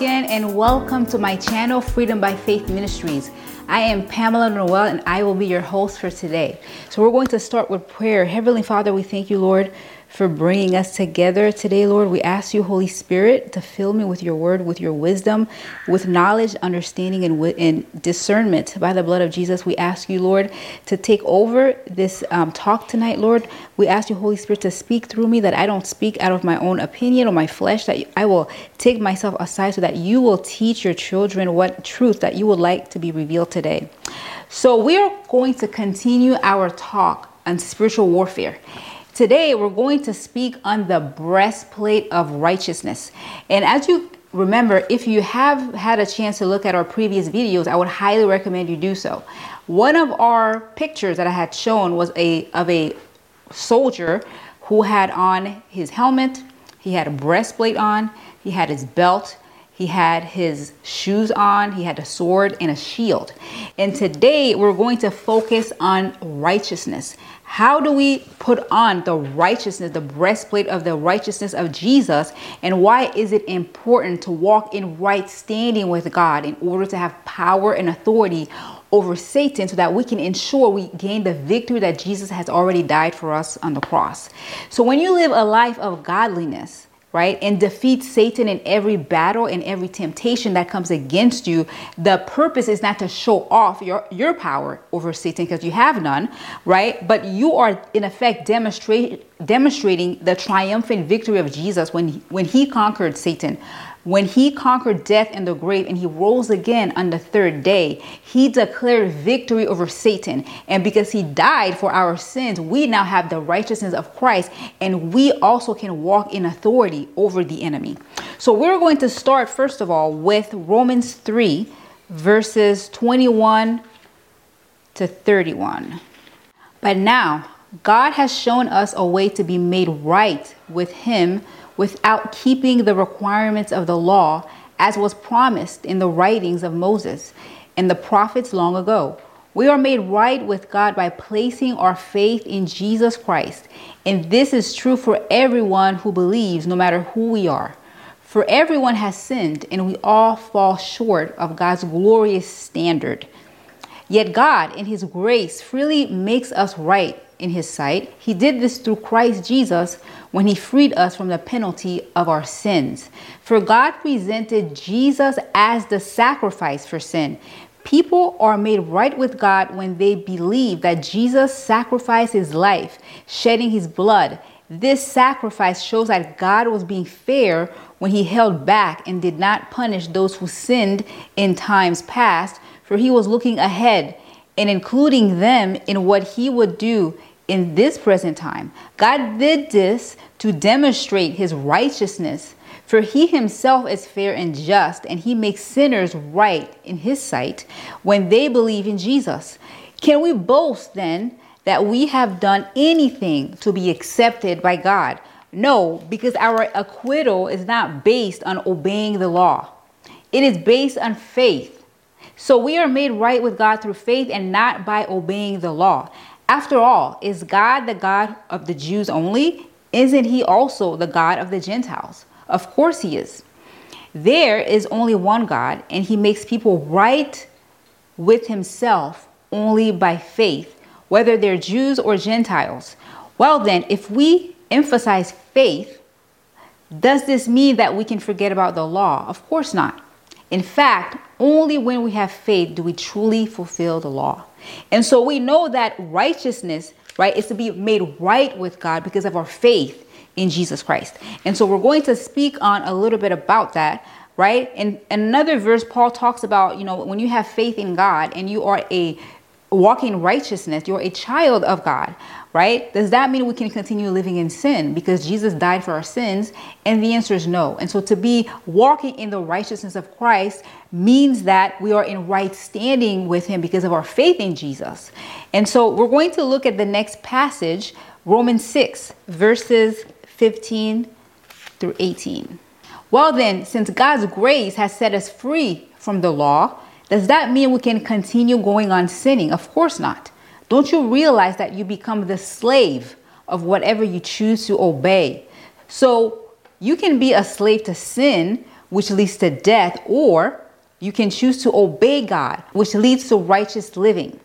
again and welcome to my channel, Freedom by Faith Ministries. I am Pamela Noel and I will be your host for today. So we're going to start with prayer. Heavenly Father, we thank you, Lord, for bringing us together today, Lord. We ask you, Holy Spirit, to fill me with your word, with your wisdom, with knowledge, understanding, and, and discernment by the blood of Jesus. We ask you, Lord, to take over this um, talk tonight, Lord. We ask you, Holy Spirit, to speak through me, that I don't speak out of my own opinion or my flesh, that I will take myself aside so that you will teach your children what truth that you would like to be revealed today. So, we are going to continue our talk on spiritual warfare. Today, we're going to speak on the breastplate of righteousness. And as you remember, if you have had a chance to look at our previous videos, I would highly recommend you do so. One of our pictures that I had shown was a of a soldier who had on his helmet, he had a breastplate on, he had his belt, he had his shoes on, he had a sword and a shield. And today we're going to focus on righteousness. How do we put on the righteousness, the breastplate of the righteousness of Jesus? And why is it important to walk in right standing with God in order to have power and authority over Satan so that we can ensure we gain the victory that Jesus has already died for us on the cross? So when you live a life of godliness, right? And defeat Satan in every battle and every temptation that comes against you. The purpose is not to show off your, your power over Satan because you have none, right? But you are in effect demonstrate, demonstrating the triumphant victory of Jesus when he, when he conquered Satan when he conquered death and the grave and he rose again on the third day, he declared victory over Satan. And because he died for our sins, we now have the righteousness of Christ and we also can walk in authority over the enemy. So we're going to start, first of all, with Romans 3, verses 21 to 31. But now, God has shown us a way to be made right with him without keeping the requirements of the law, as was promised in the writings of Moses and the prophets long ago. We are made right with God by placing our faith in Jesus Christ. And this is true for everyone who believes, no matter who we are. For everyone has sinned, and we all fall short of God's glorious standard. Yet God, in His grace, freely makes us right in His sight. He did this through Christ Jesus when He freed us from the penalty of our sins. For God presented Jesus as the sacrifice for sin. People are made right with God when they believe that Jesus sacrificed His life, shedding His blood. This sacrifice shows that God was being fair when He held back and did not punish those who sinned in times past for he was looking ahead and including them in what he would do in this present time. God did this to demonstrate his righteousness, for he himself is fair and just, and he makes sinners right in his sight when they believe in Jesus. Can we boast then that we have done anything to be accepted by God? No, because our acquittal is not based on obeying the law. It is based on faith. So we are made right with God through faith and not by obeying the law. After all, is God the God of the Jews only? Isn't he also the God of the Gentiles? Of course he is. There is only one God, and he makes people right with himself only by faith, whether they're Jews or Gentiles. Well, then, if we emphasize faith, does this mean that we can forget about the law? Of course not. In fact, only when we have faith do we truly fulfill the law. And so we know that righteousness, right, is to be made right with God because of our faith in Jesus Christ. And so we're going to speak on a little bit about that, right? And another verse, Paul talks about, you know, when you have faith in God and you are a walking righteousness, you're a child of God, right? Does that mean we can continue living in sin because Jesus died for our sins? And the answer is no. And so to be walking in the righteousness of Christ means that we are in right standing with Him because of our faith in Jesus. And so we're going to look at the next passage, Romans 6, verses 15 through 18. Well, then, since God's grace has set us free from the law, does that mean we can continue going on sinning? Of course not. Don't you realize that you become the slave of whatever you choose to obey? So you can be a slave to sin which leads to death, or you can choose to obey God, which leads to righteous living.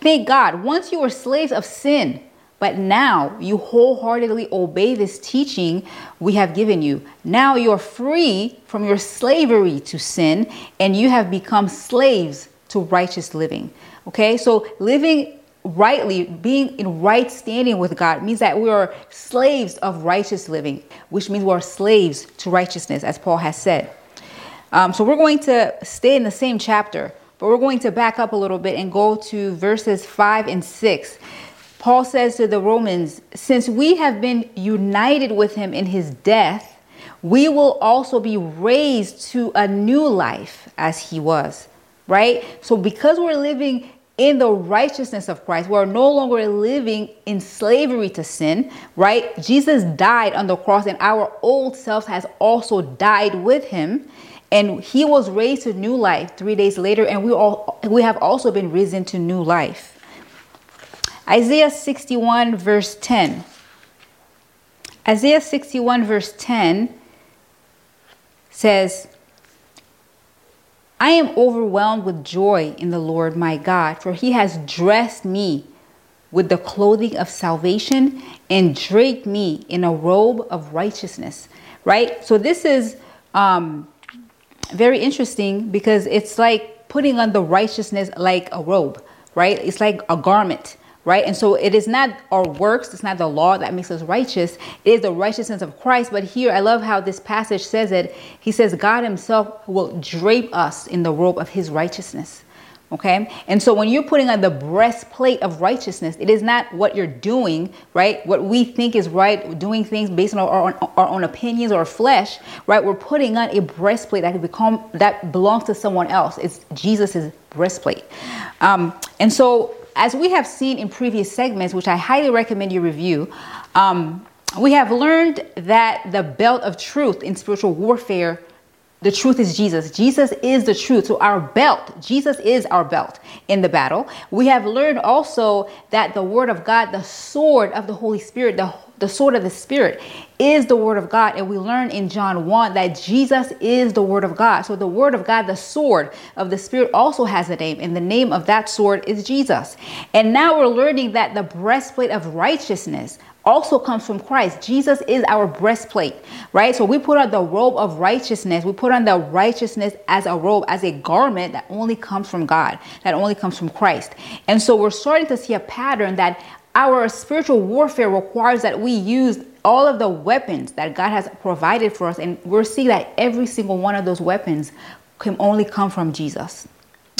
Thank God, once you were slaves of sin, but now you wholeheartedly obey this teaching we have given you. Now you're free from your slavery to sin and you have become slaves to righteous living. Okay, so living rightly, being in right standing with God means that we are slaves of righteous living, which means we're slaves to righteousness, as Paul has said. Um, so we're going to stay in the same chapter, but we're going to back up a little bit and go to verses 5 and 6. Paul says to the Romans, Since we have been united with him in his death, we will also be raised to a new life as he was. Right? So, because we're living in the righteousness of Christ. We're no longer living in slavery to sin, right? Jesus died on the cross, and our old self has also died with him. And he was raised to new life three days later, and we all we have also been risen to new life. Isaiah 61, verse 10. Isaiah 61, verse 10 says, I am overwhelmed with joy in the Lord my God, for he has dressed me with the clothing of salvation and draped me in a robe of righteousness. Right? So this is um, very interesting because it's like putting on the righteousness like a robe, right? It's like a garment right? And so it is not our works, it's not the law that makes us righteous, it is the righteousness of Christ. But here, I love how this passage says it. He says, God Himself will drape us in the robe of His righteousness. Okay, and so when you're putting on the breastplate of righteousness, it is not what you're doing, right? What we think is right, doing things based on our, our, our own opinions or flesh, right? We're putting on a breastplate that become that belongs to someone else. It's Jesus's breastplate, um, and so as we have seen in previous segments, which I highly recommend you review, um, we have learned that the belt of truth in spiritual warfare, the truth is Jesus. Jesus is the truth. So our belt, Jesus is our belt in the battle. We have learned also that the word of God, the sword of the Holy Spirit, the the sword of the Spirit is the word of God. And we learn in John 1 that Jesus is the word of God. So the word of God, the sword of the Spirit, also has a name, and the name of that sword is Jesus. And now we're learning that the breastplate of righteousness also comes from Christ. Jesus is our breastplate, right? So we put on the robe of righteousness. We put on the righteousness as a robe, as a garment that only comes from God, that only comes from Christ. And so we're starting to see a pattern that our spiritual warfare requires that we use all of the weapons that God has provided for us. And we're seeing that every single one of those weapons can only come from Jesus.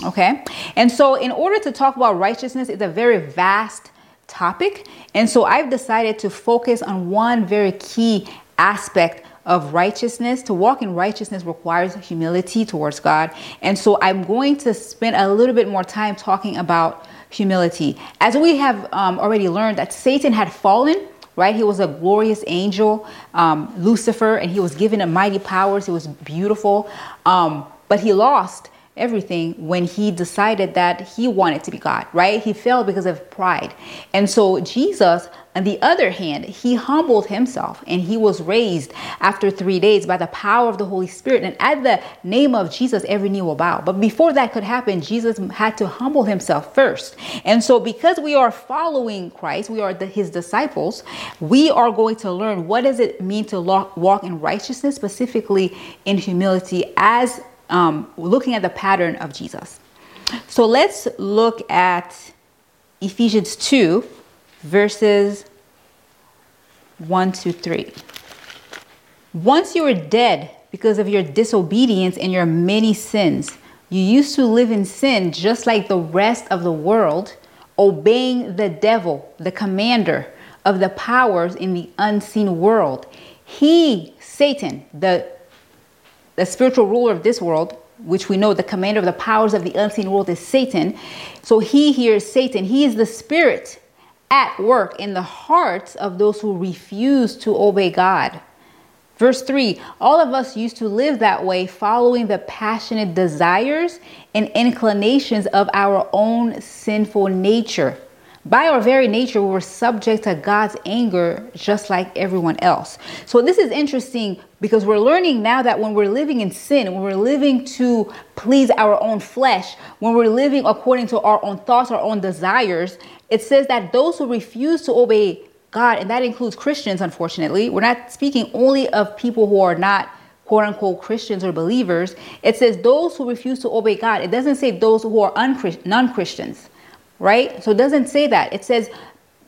Okay? And so, in order to talk about righteousness, it's a very vast topic. And so, I've decided to focus on one very key aspect of righteousness. To walk in righteousness requires humility towards God. And so, I'm going to spend a little bit more time talking about humility. As we have um, already learned that Satan had fallen, right? He was a glorious angel, um, Lucifer, and he was given a mighty powers. He was beautiful, um, but he lost everything when he decided that he wanted to be God, right? He fell because of pride. And so Jesus on the other hand, he humbled himself and he was raised after three days by the power of the Holy Spirit. And at the name of Jesus, every knee will bow. But before that could happen, Jesus had to humble himself first. And so, because we are following Christ, we are the, his disciples, we are going to learn what does it mean to walk in righteousness, specifically in humility, as um, looking at the pattern of Jesus. So, let's look at Ephesians 2 verses 1 to 3. Once you were dead because of your disobedience and your many sins, you used to live in sin just like the rest of the world, obeying the devil, the commander of the powers in the unseen world. He, Satan, the, the spiritual ruler of this world, which we know the commander of the powers of the unseen world is Satan. So he here is Satan. He is the spirit at work in the hearts of those who refuse to obey God. Verse 3 All of us used to live that way, following the passionate desires and inclinations of our own sinful nature. By our very nature, we're subject to God's anger just like everyone else. So, this is interesting because we're learning now that when we're living in sin, when we're living to please our own flesh, when we're living according to our own thoughts, our own desires, it says that those who refuse to obey God, and that includes Christians, unfortunately, we're not speaking only of people who are not quote unquote Christians or believers. It says those who refuse to obey God. It doesn't say those who are non Christians right? So it doesn't say that. It says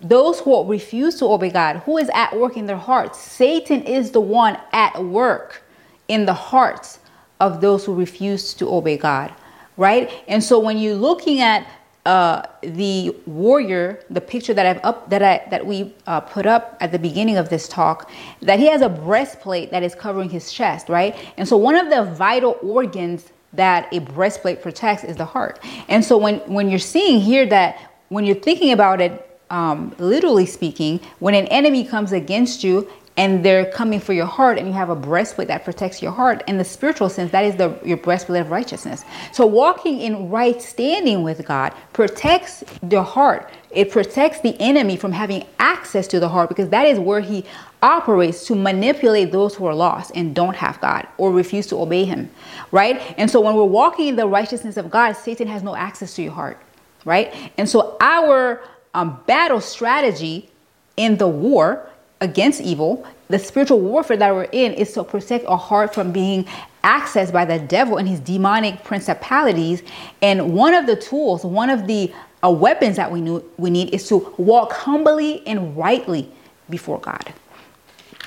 those who refuse to obey God, who is at work in their hearts? Satan is the one at work in the hearts of those who refuse to obey God, right? And so when you're looking at uh, the warrior, the picture that I've up that I that we uh, put up at the beginning of this talk, that he has a breastplate that is covering his chest, right? And so one of the vital organs that a breastplate protects is the heart. And so when, when you're seeing here that when you're thinking about it, um, literally speaking, when an enemy comes against you and they're coming for your heart and you have a breastplate that protects your heart in the spiritual sense that is the your breastplate of righteousness so walking in right standing with god protects the heart it protects the enemy from having access to the heart because that is where he operates to manipulate those who are lost and don't have God or refuse to obey him, right? And so when we're walking in the righteousness of God, Satan has no access to your heart, right? And so our um, battle strategy in the war against evil, the spiritual warfare that we're in is to protect our heart from being accessed by the devil and his demonic principalities. And one of the tools, one of the uh, weapons that we, knew, we need is to walk humbly and rightly before God.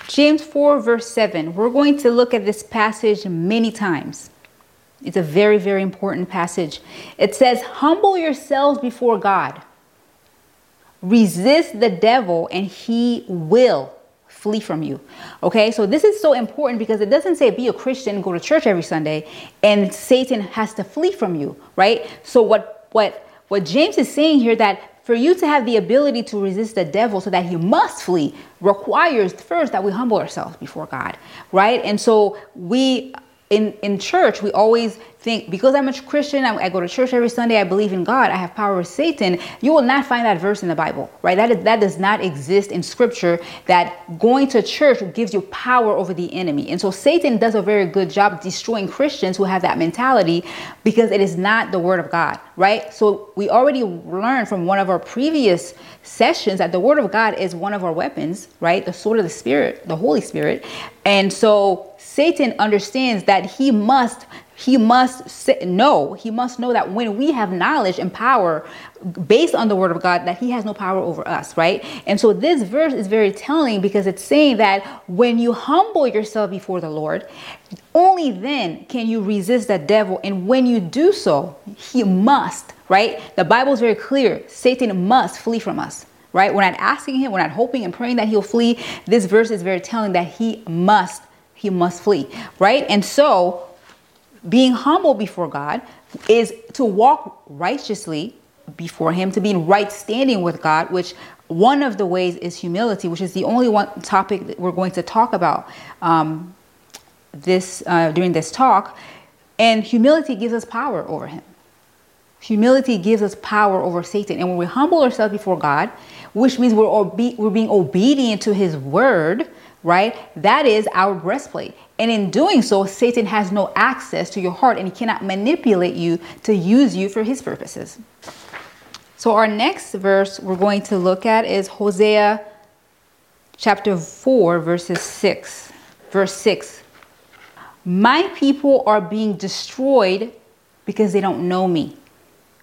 James 4, verse 7. We're going to look at this passage many times. It's a very, very important passage. It says, Humble yourselves before God, resist the devil, and he will flee from you. Okay, so this is so important because it doesn't say be a Christian, go to church every Sunday, and Satan has to flee from you, right? So what what what James is saying here that for you to have the ability to resist the devil so that he must flee requires first that we humble ourselves before God, right? And so we in in church we always think because I'm a Christian, I, I, go to church every Sunday, I believe in God, I have power with Satan, you will not find that verse in the Bible, right? That, is, that does not exist in scripture that going to church gives you power over the enemy. And so Satan does a very good job destroying Christians who have that mentality because it is not the word of God, right? So we already learned from one of our previous sessions that the word of God is one of our weapons, right? The sword of the spirit, the Holy Spirit. And so Satan understands that he must he must know, he must know that when we have knowledge and power based on the word of God, that he has no power over us, right? And so this verse is very telling because it's saying that when you humble yourself before the Lord, only then can you resist the devil. And when you do so, he must, right? The Bible is very clear. Satan must flee from us right? We're not asking him, we're not hoping and praying that he'll flee. This verse is very telling that he must, he must flee, right? And so being humble before God is to walk righteously before Him, to be in right standing with God, which one of the ways is humility, which is the only one topic that we're going to talk about um, this uh, during this talk. And humility gives us power over Him. Humility gives us power over Satan. And when we humble ourselves before God, which means we're, obe- we're being obedient to His word, right? That is our breastplate. And in doing so, Satan has no access to your heart and he cannot manipulate you to use you for his purposes. So, our next verse we're going to look at is Hosea chapter 4, verses 6. Verse 6. My people are being destroyed because they don't know me.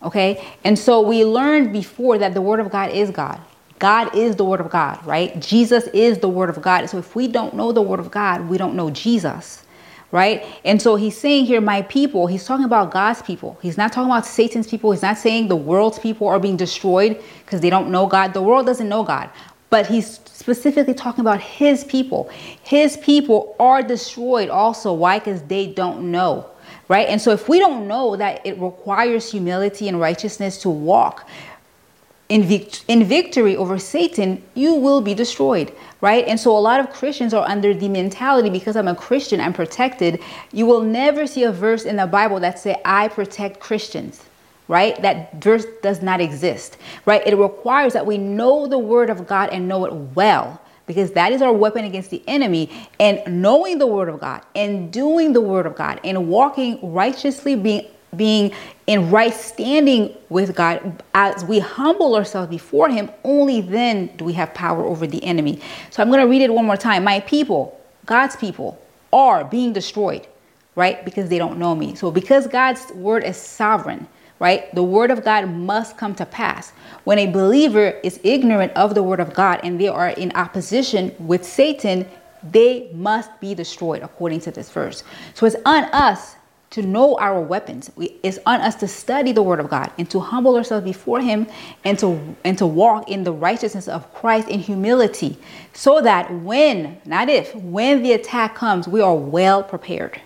Okay? And so we learned before that the word of God is God. God is the Word of God, right? Jesus is the Word of God. So if we don't know the Word of God, we don't know Jesus, right? And so he's saying here, my people, he's talking about God's people. He's not talking about Satan's people. He's not saying the world's people are being destroyed because they don't know God. The world doesn't know God. But he's specifically talking about his people. His people are destroyed also. Why? Because they don't know right? And so if we don't know that it requires humility and righteousness to walk in, in victory over Satan, you will be destroyed, right? And so a lot of Christians are under the mentality because I'm a Christian, I'm protected. You will never see a verse in the Bible that say I protect Christians, right? That verse does not exist, right? It requires that we know the word of God and know it well because that is our weapon against the enemy. And knowing the word of God and doing the word of God and walking righteously, being being in right standing with God as we humble ourselves before him, only then do we have power over the enemy. So I'm going to read it one more time. My people, God's people, are being destroyed, right? Because they don't know me. So because God's word is sovereign, right? The word of God must come to pass. When a believer is ignorant of the word of God and they are in opposition with Satan, they must be destroyed according to this verse. So it's on us to know our weapons. it's on us to study the word of God and to humble ourselves before him and to and to walk in the righteousness of Christ in humility so that when, not if, when the attack comes, we are well prepared.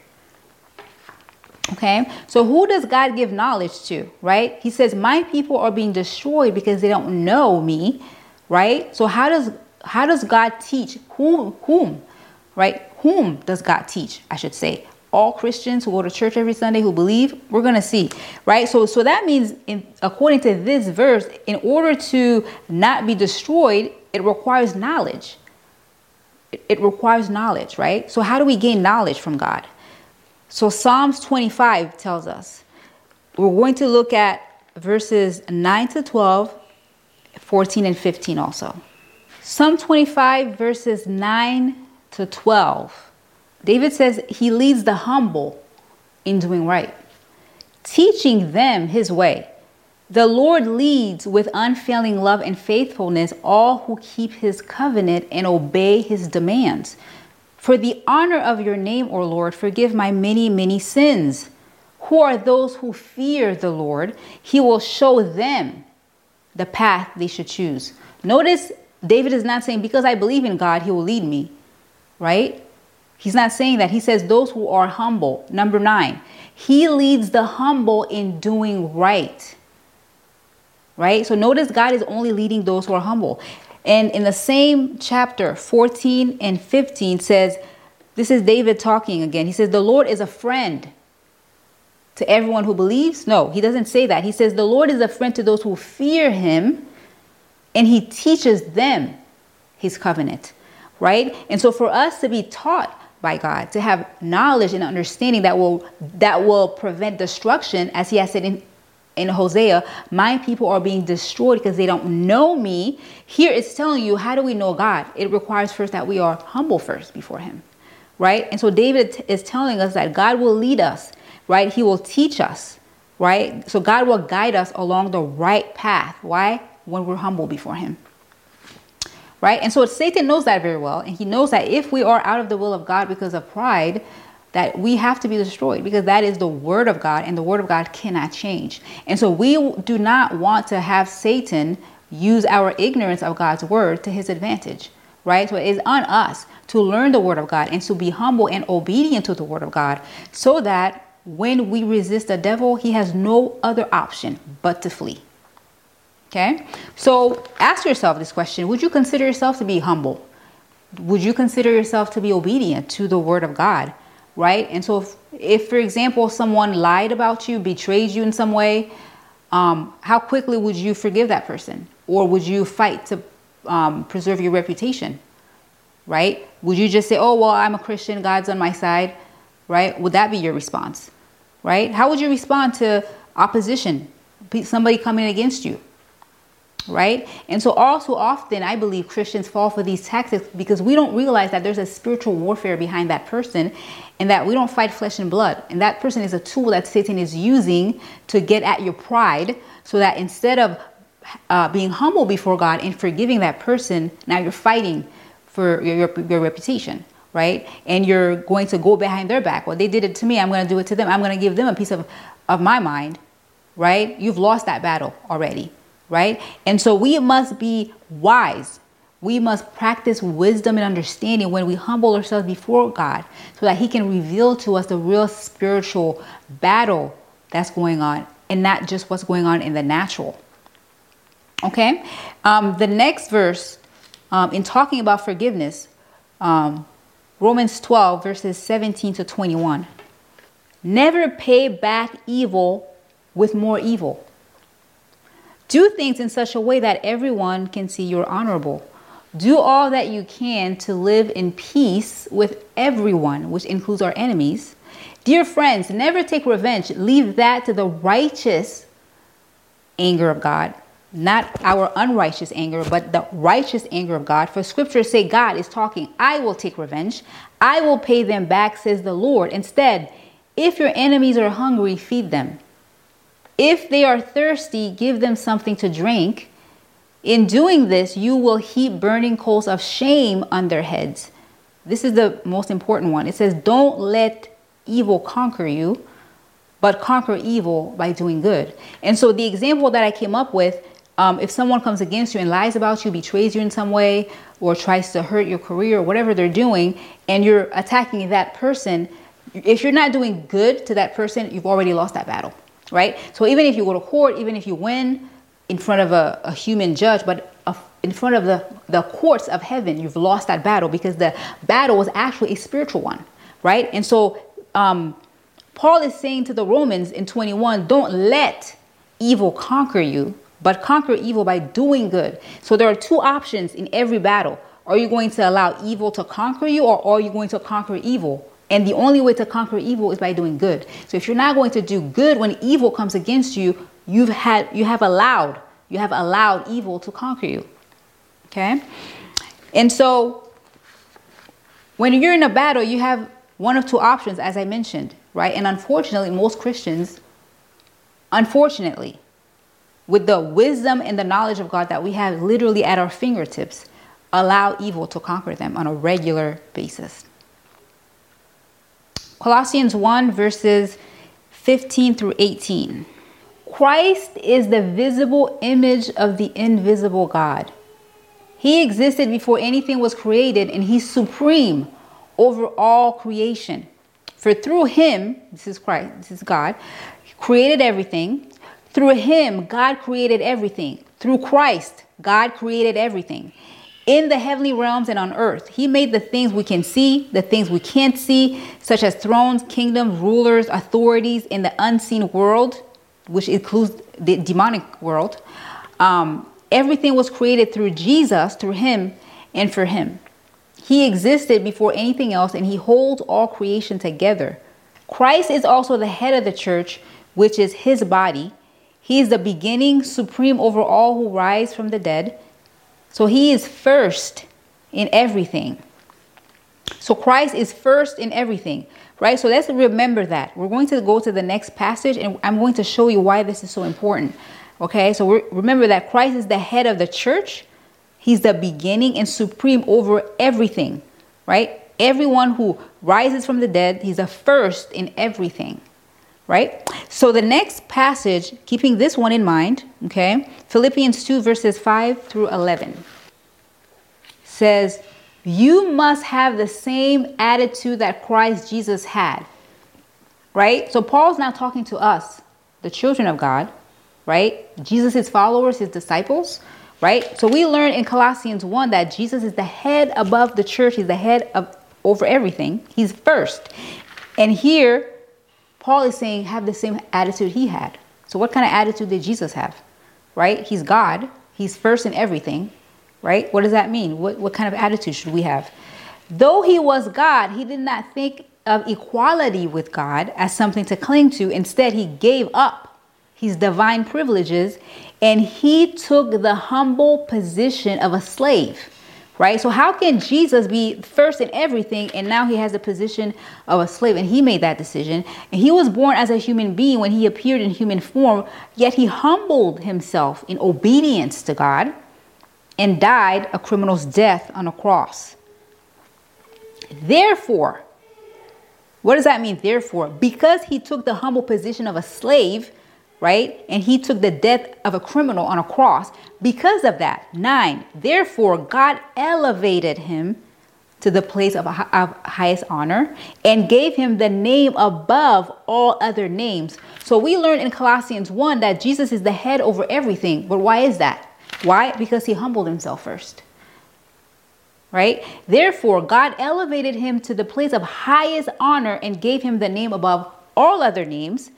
Okay, so who does God give knowledge to, right? He says, My people are being destroyed because they don't know me, right? So how does how does God teach whom whom, right? Whom does God teach? I should say. All Christians who go to church every Sunday who believe, we're gonna see, right? So so that means in according to this verse, in order to not be destroyed, it requires knowledge. It, it requires knowledge, right? So how do we gain knowledge from God? So Psalms 25 tells us. We're going to look at verses 9 to 12, 14 and 15 also. Psalm 25 verses 9 to 12. David says he leads the humble in doing right, teaching them his way. The Lord leads with unfailing love and faithfulness all who keep his covenant and obey his demands. For the honor of your name, O Lord, forgive my many, many sins. Who are those who fear the Lord? He will show them the path they should choose. Notice David is not saying, because I believe in God, he will lead me, right? He's not saying that. He says, those who are humble. Number nine, he leads the humble in doing right. Right? So notice God is only leading those who are humble. And in the same chapter, 14 and 15 says, this is David talking again. He says, The Lord is a friend to everyone who believes. No, he doesn't say that. He says, The Lord is a friend to those who fear him, and he teaches them his covenant, right? And so for us to be taught by God, to have knowledge and understanding that will that will prevent destruction, as he has said in in Hosea, my people are being destroyed because they don't know me. Here it's telling you, how do we know God? It requires first that we are humble first before Him, right? And so David is telling us that God will lead us, right? He will teach us, right? So God will guide us along the right path. Why? When we're humble before Him. Right? And so Satan knows that very well. And he knows that if we are out of the will of God because of pride, that we have to be destroyed because that is the word of God and the word of God cannot change. And so we do not want to have Satan use our ignorance of God's word to his advantage, right? So it is on us to learn the word of God and to be humble and obedient to the word of God so that when we resist the devil, he has no other option but to flee. Okay? So ask yourself this question Would you consider yourself to be humble? Would you consider yourself to be obedient to the word of God? right? And so, if, if for example, someone lied about you, betrayed you in some way, um, how quickly would you forgive that person? Or would you fight to um, preserve your reputation, right? Would you just say, oh, well, I'm a Christian, God's on my side, right? Would that be your response, right? How would you respond to opposition, somebody coming against you? Right? And so, also often, I believe Christians fall for these tactics because we don't realize that there's a spiritual warfare behind that person and that we don't fight flesh and blood. And that person is a tool that Satan is using to get at your pride so that instead of uh, being humble before God and forgiving that person, now you're fighting for your, your, your reputation. Right, and you're going to go behind their back. Well, they did it to me. I'm going to do it to them. I'm going to give them a piece of, of my mind. Right, you've lost that battle already right? And so we must be wise. We must practice wisdom and understanding when we humble ourselves before God so that He can reveal to us the real spiritual battle that's going on and not just what's going on in the natural. Okay? Um, the next verse, um, in talking about forgiveness, um, Romans 12, verses 17 to 21. Never pay back evil with more evil Do things in such a way that everyone can see you're honorable. Do all that you can to live in peace with everyone, which includes our enemies. Dear friends, never take revenge. Leave that to the righteous anger of God, not our unrighteous anger, but the righteous anger of God. For scriptures say God is talking, I will take revenge. I will pay them back, says the Lord. Instead, if your enemies are hungry, feed them. If they are thirsty, give them something to drink. In doing this, you will heap burning coals of shame on their heads. This is the most important one. It says, Don't let evil conquer you, but conquer evil by doing good. And so, the example that I came up with um, if someone comes against you and lies about you, betrays you in some way, or tries to hurt your career or whatever they're doing, and you're attacking that person, if you're not doing good to that person, you've already lost that battle, right? So even if you go to court, even if you win, in front of a, a human judge, but a, in front of the, the courts of heaven, you've lost that battle because the battle was actually a spiritual one, right? And so um, Paul is saying to the Romans in 21 don't let evil conquer you, but conquer evil by doing good. So there are two options in every battle. Are you going to allow evil to conquer you, or are you going to conquer evil? And the only way to conquer evil is by doing good. So if you're not going to do good when evil comes against you, you've had you have allowed you have allowed evil to conquer you. Okay? And so when you're in a battle you have one of two options as i mentioned right? And unfortunately most christians unfortunately with the wisdom and the knowledge of god that we have literally at our fingertips allow evil to conquer them on a regular basis colossians 1 verses 15 through 18 Christ is the visible image of the invisible God. He existed before anything was created and he's supreme over all creation. For through him, this is Christ, this is God, created everything. Through him, God created everything. Through Christ, God created everything. In the heavenly realms and on earth, he made the things we can see, the things we can't see, such as thrones, kingdoms, rulers, authorities in the unseen world which includes the demonic world, um, everything was created through Jesus, through Him, and for Him. He existed before anything else, and He holds all creation together. Christ is also the head of the church, which is His body. He is the beginning, supreme over all who rise from the dead. So He is first in everything. So Christ is first in everything right? So let's remember that. We're going to go to the next passage and I'm going to show you why this is so important. Okay, so remember that Christ is the head of the church, He's the beginning and supreme over everything, right? Everyone who rises from the dead, He's the first in everything, right? So the next passage, keeping this one in mind, okay, Philippians 2, verses 5 through 11 says, you must have the same attitude that Christ Jesus had. Right? So Paul's now talking to us, the children of God, right? Jesus' followers, his disciples, right? So we learn in Colossians 1 that Jesus is the head above the church, he's the head of over everything. He's first. And here Paul is saying have the same attitude he had. So what kind of attitude did Jesus have? Right? He's God. He's first in everything right? What does that mean? What, what kind of attitude should we have? Though he was God, he did not think of equality with God as something to cling to. Instead, he gave up his divine privileges and he took the humble position of a slave. Right? So, how can Jesus be first in everything and now he has the position of a slave? And he made that decision. And he was born as a human being when he appeared in human form, yet he humbled himself in obedience to God and died a criminal's death on a cross. Therefore, what does that mean? Therefore, because he took the humble position of a slave, right? And he took the death of a criminal on a cross. Because of that, nine, therefore, God elevated him to the place of, of highest honor and gave him the name above all other names. So we learn in Colossians 1 that Jesus is the head over everything. But why is that? Why? Because he humbled himself first. Right? Therefore, God elevated him to the place of highest honor and gave him the name above all other names,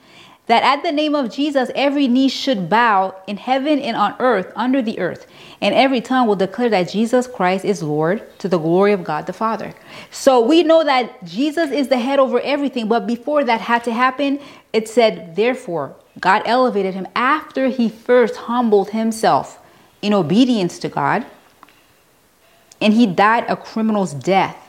that at the name of Jesus, every knee should bow in heaven and on earth, under the earth, and every tongue will declare that Jesus Christ is Lord to the glory of God the Father. So we know that Jesus is the head over everything, but before that had to happen, it said, therefore, God elevated him after he first humbled himself in obedience to God, and he died a criminal's death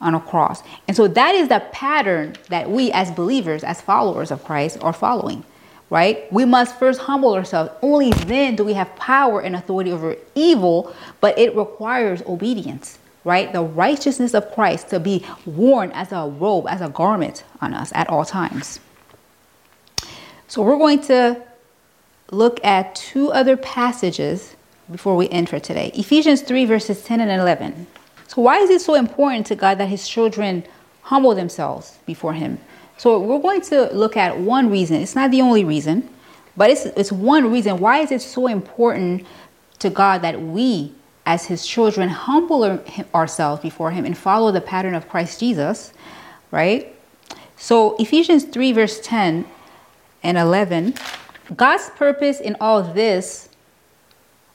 on a cross. And so that is the pattern that we as believers, as followers of Christ, are following, right? We must first humble ourselves. Only then do we have power and authority over evil, but it requires obedience, right? The righteousness of Christ to be worn as a robe, as a garment on us at all times. So we're going to look at two other passages before we enter today Ephesians 3, verses 10 and 11. So, why is it so important to God that His children humble themselves before Him? So, we're going to look at one reason. It's not the only reason, but it's, it's one reason. Why is it so important to God that we, as His children, humble ourselves before Him and follow the pattern of Christ Jesus, right? So, Ephesians 3, verse 10 and 11, God's purpose in all this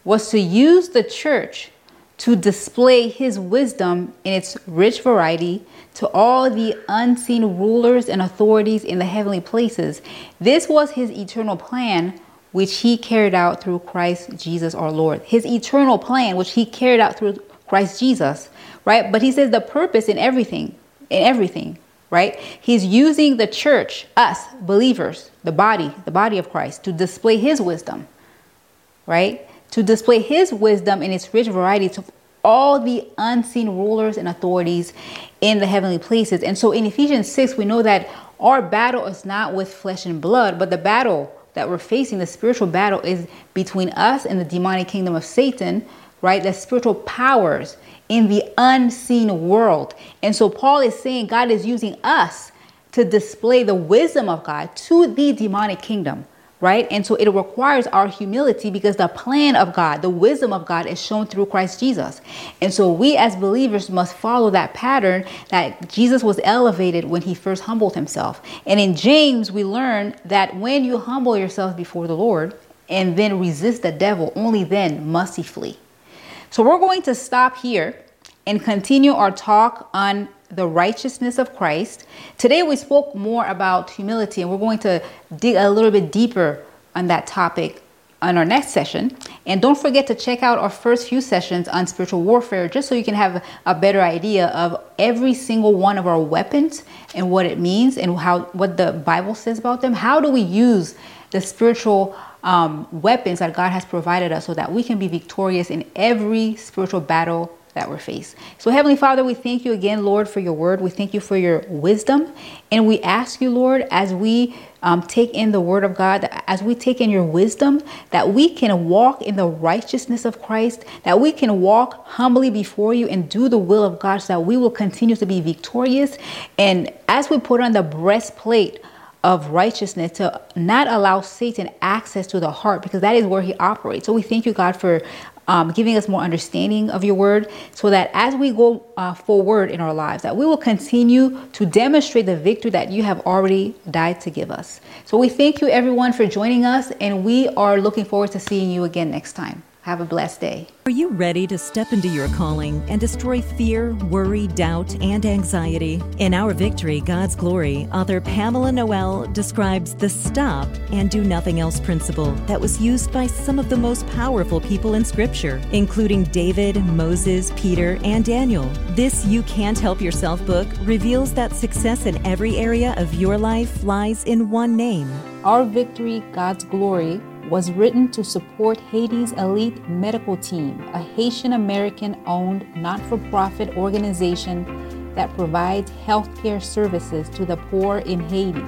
was to use the church to display his wisdom in its rich variety to all the unseen rulers and authorities in the heavenly places. This was his eternal plan, which he carried out through Christ Jesus our Lord. His eternal plan, which he carried out through Christ Jesus, right? But he says the purpose in everything, in everything, right? He's using the church, us believers, the body, the body of Christ, to display his wisdom, right? To display his wisdom in its rich variety to all the unseen rulers and authorities in the heavenly places. And so in Ephesians 6, we know that our battle is not with flesh and blood, but the battle that we're facing, the spiritual battle, is between us and the demonic kingdom of Satan, right? The spiritual powers in the unseen world. And so Paul is saying God is using us to display the wisdom of God to the demonic kingdom right? And so it requires our humility because the plan of God, the wisdom of God is shown through Christ Jesus. And so we as believers must follow that pattern that Jesus was elevated when he first humbled himself. And in James, we learn that when you humble yourself before the Lord and then resist the devil, only then must he flee. So we're going to stop here and continue our talk on the righteousness of Christ. Today we spoke more about humility, and we're going to dig a little bit deeper on that topic on our next session. And don't forget to check out our first few sessions on spiritual warfare just so you can have a better idea of every single one of our weapons and what it means and how what the Bible says about them. How do we use the spiritual um, weapons that God has provided us so that we can be victorious in every spiritual battle that we're faced. So, Heavenly Father, we thank you again, Lord, for your word. We thank you for your wisdom. And we ask you, Lord, as we um, take in the word of God, as we take in your wisdom, that we can walk in the righteousness of Christ, that we can walk humbly before you and do the will of God so that we will continue to be victorious. And as we put on the breastplate, of righteousness to not allow Satan access to the heart because that is where he operates. So we thank you, God, for um, giving us more understanding of your word so that as we go uh, forward in our lives that we will continue to demonstrate the victory that you have already died to give us. So we thank you everyone for joining us and we are looking forward to seeing you again next time have a blessed day. Are you ready to step into your calling and destroy fear, worry, doubt, and anxiety? In Our Victory, God's Glory, author Pamela Noel describes the stop and do nothing else principle that was used by some of the most powerful people in Scripture, including David, Moses, Peter, and Daniel. This You Can't Help Yourself book reveals that success in every area of your life lies in one name Our Victory, God's Glory was written to support Haiti's elite medical team, a Haitian American owned not for profit organization that provides healthcare services to the poor in Haiti.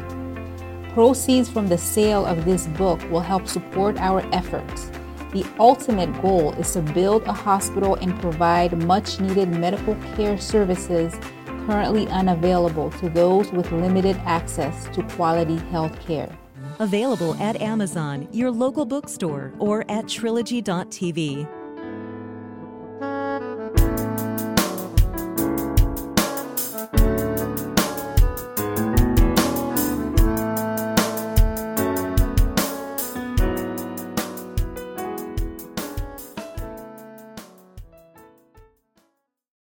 Proceeds from the sale of this book will help support our efforts. The ultimate goal is to build a hospital and provide much needed medical care services currently unavailable to those with limited access to quality health care. Available at Amazon, your local bookstore, or at trilogy.tv.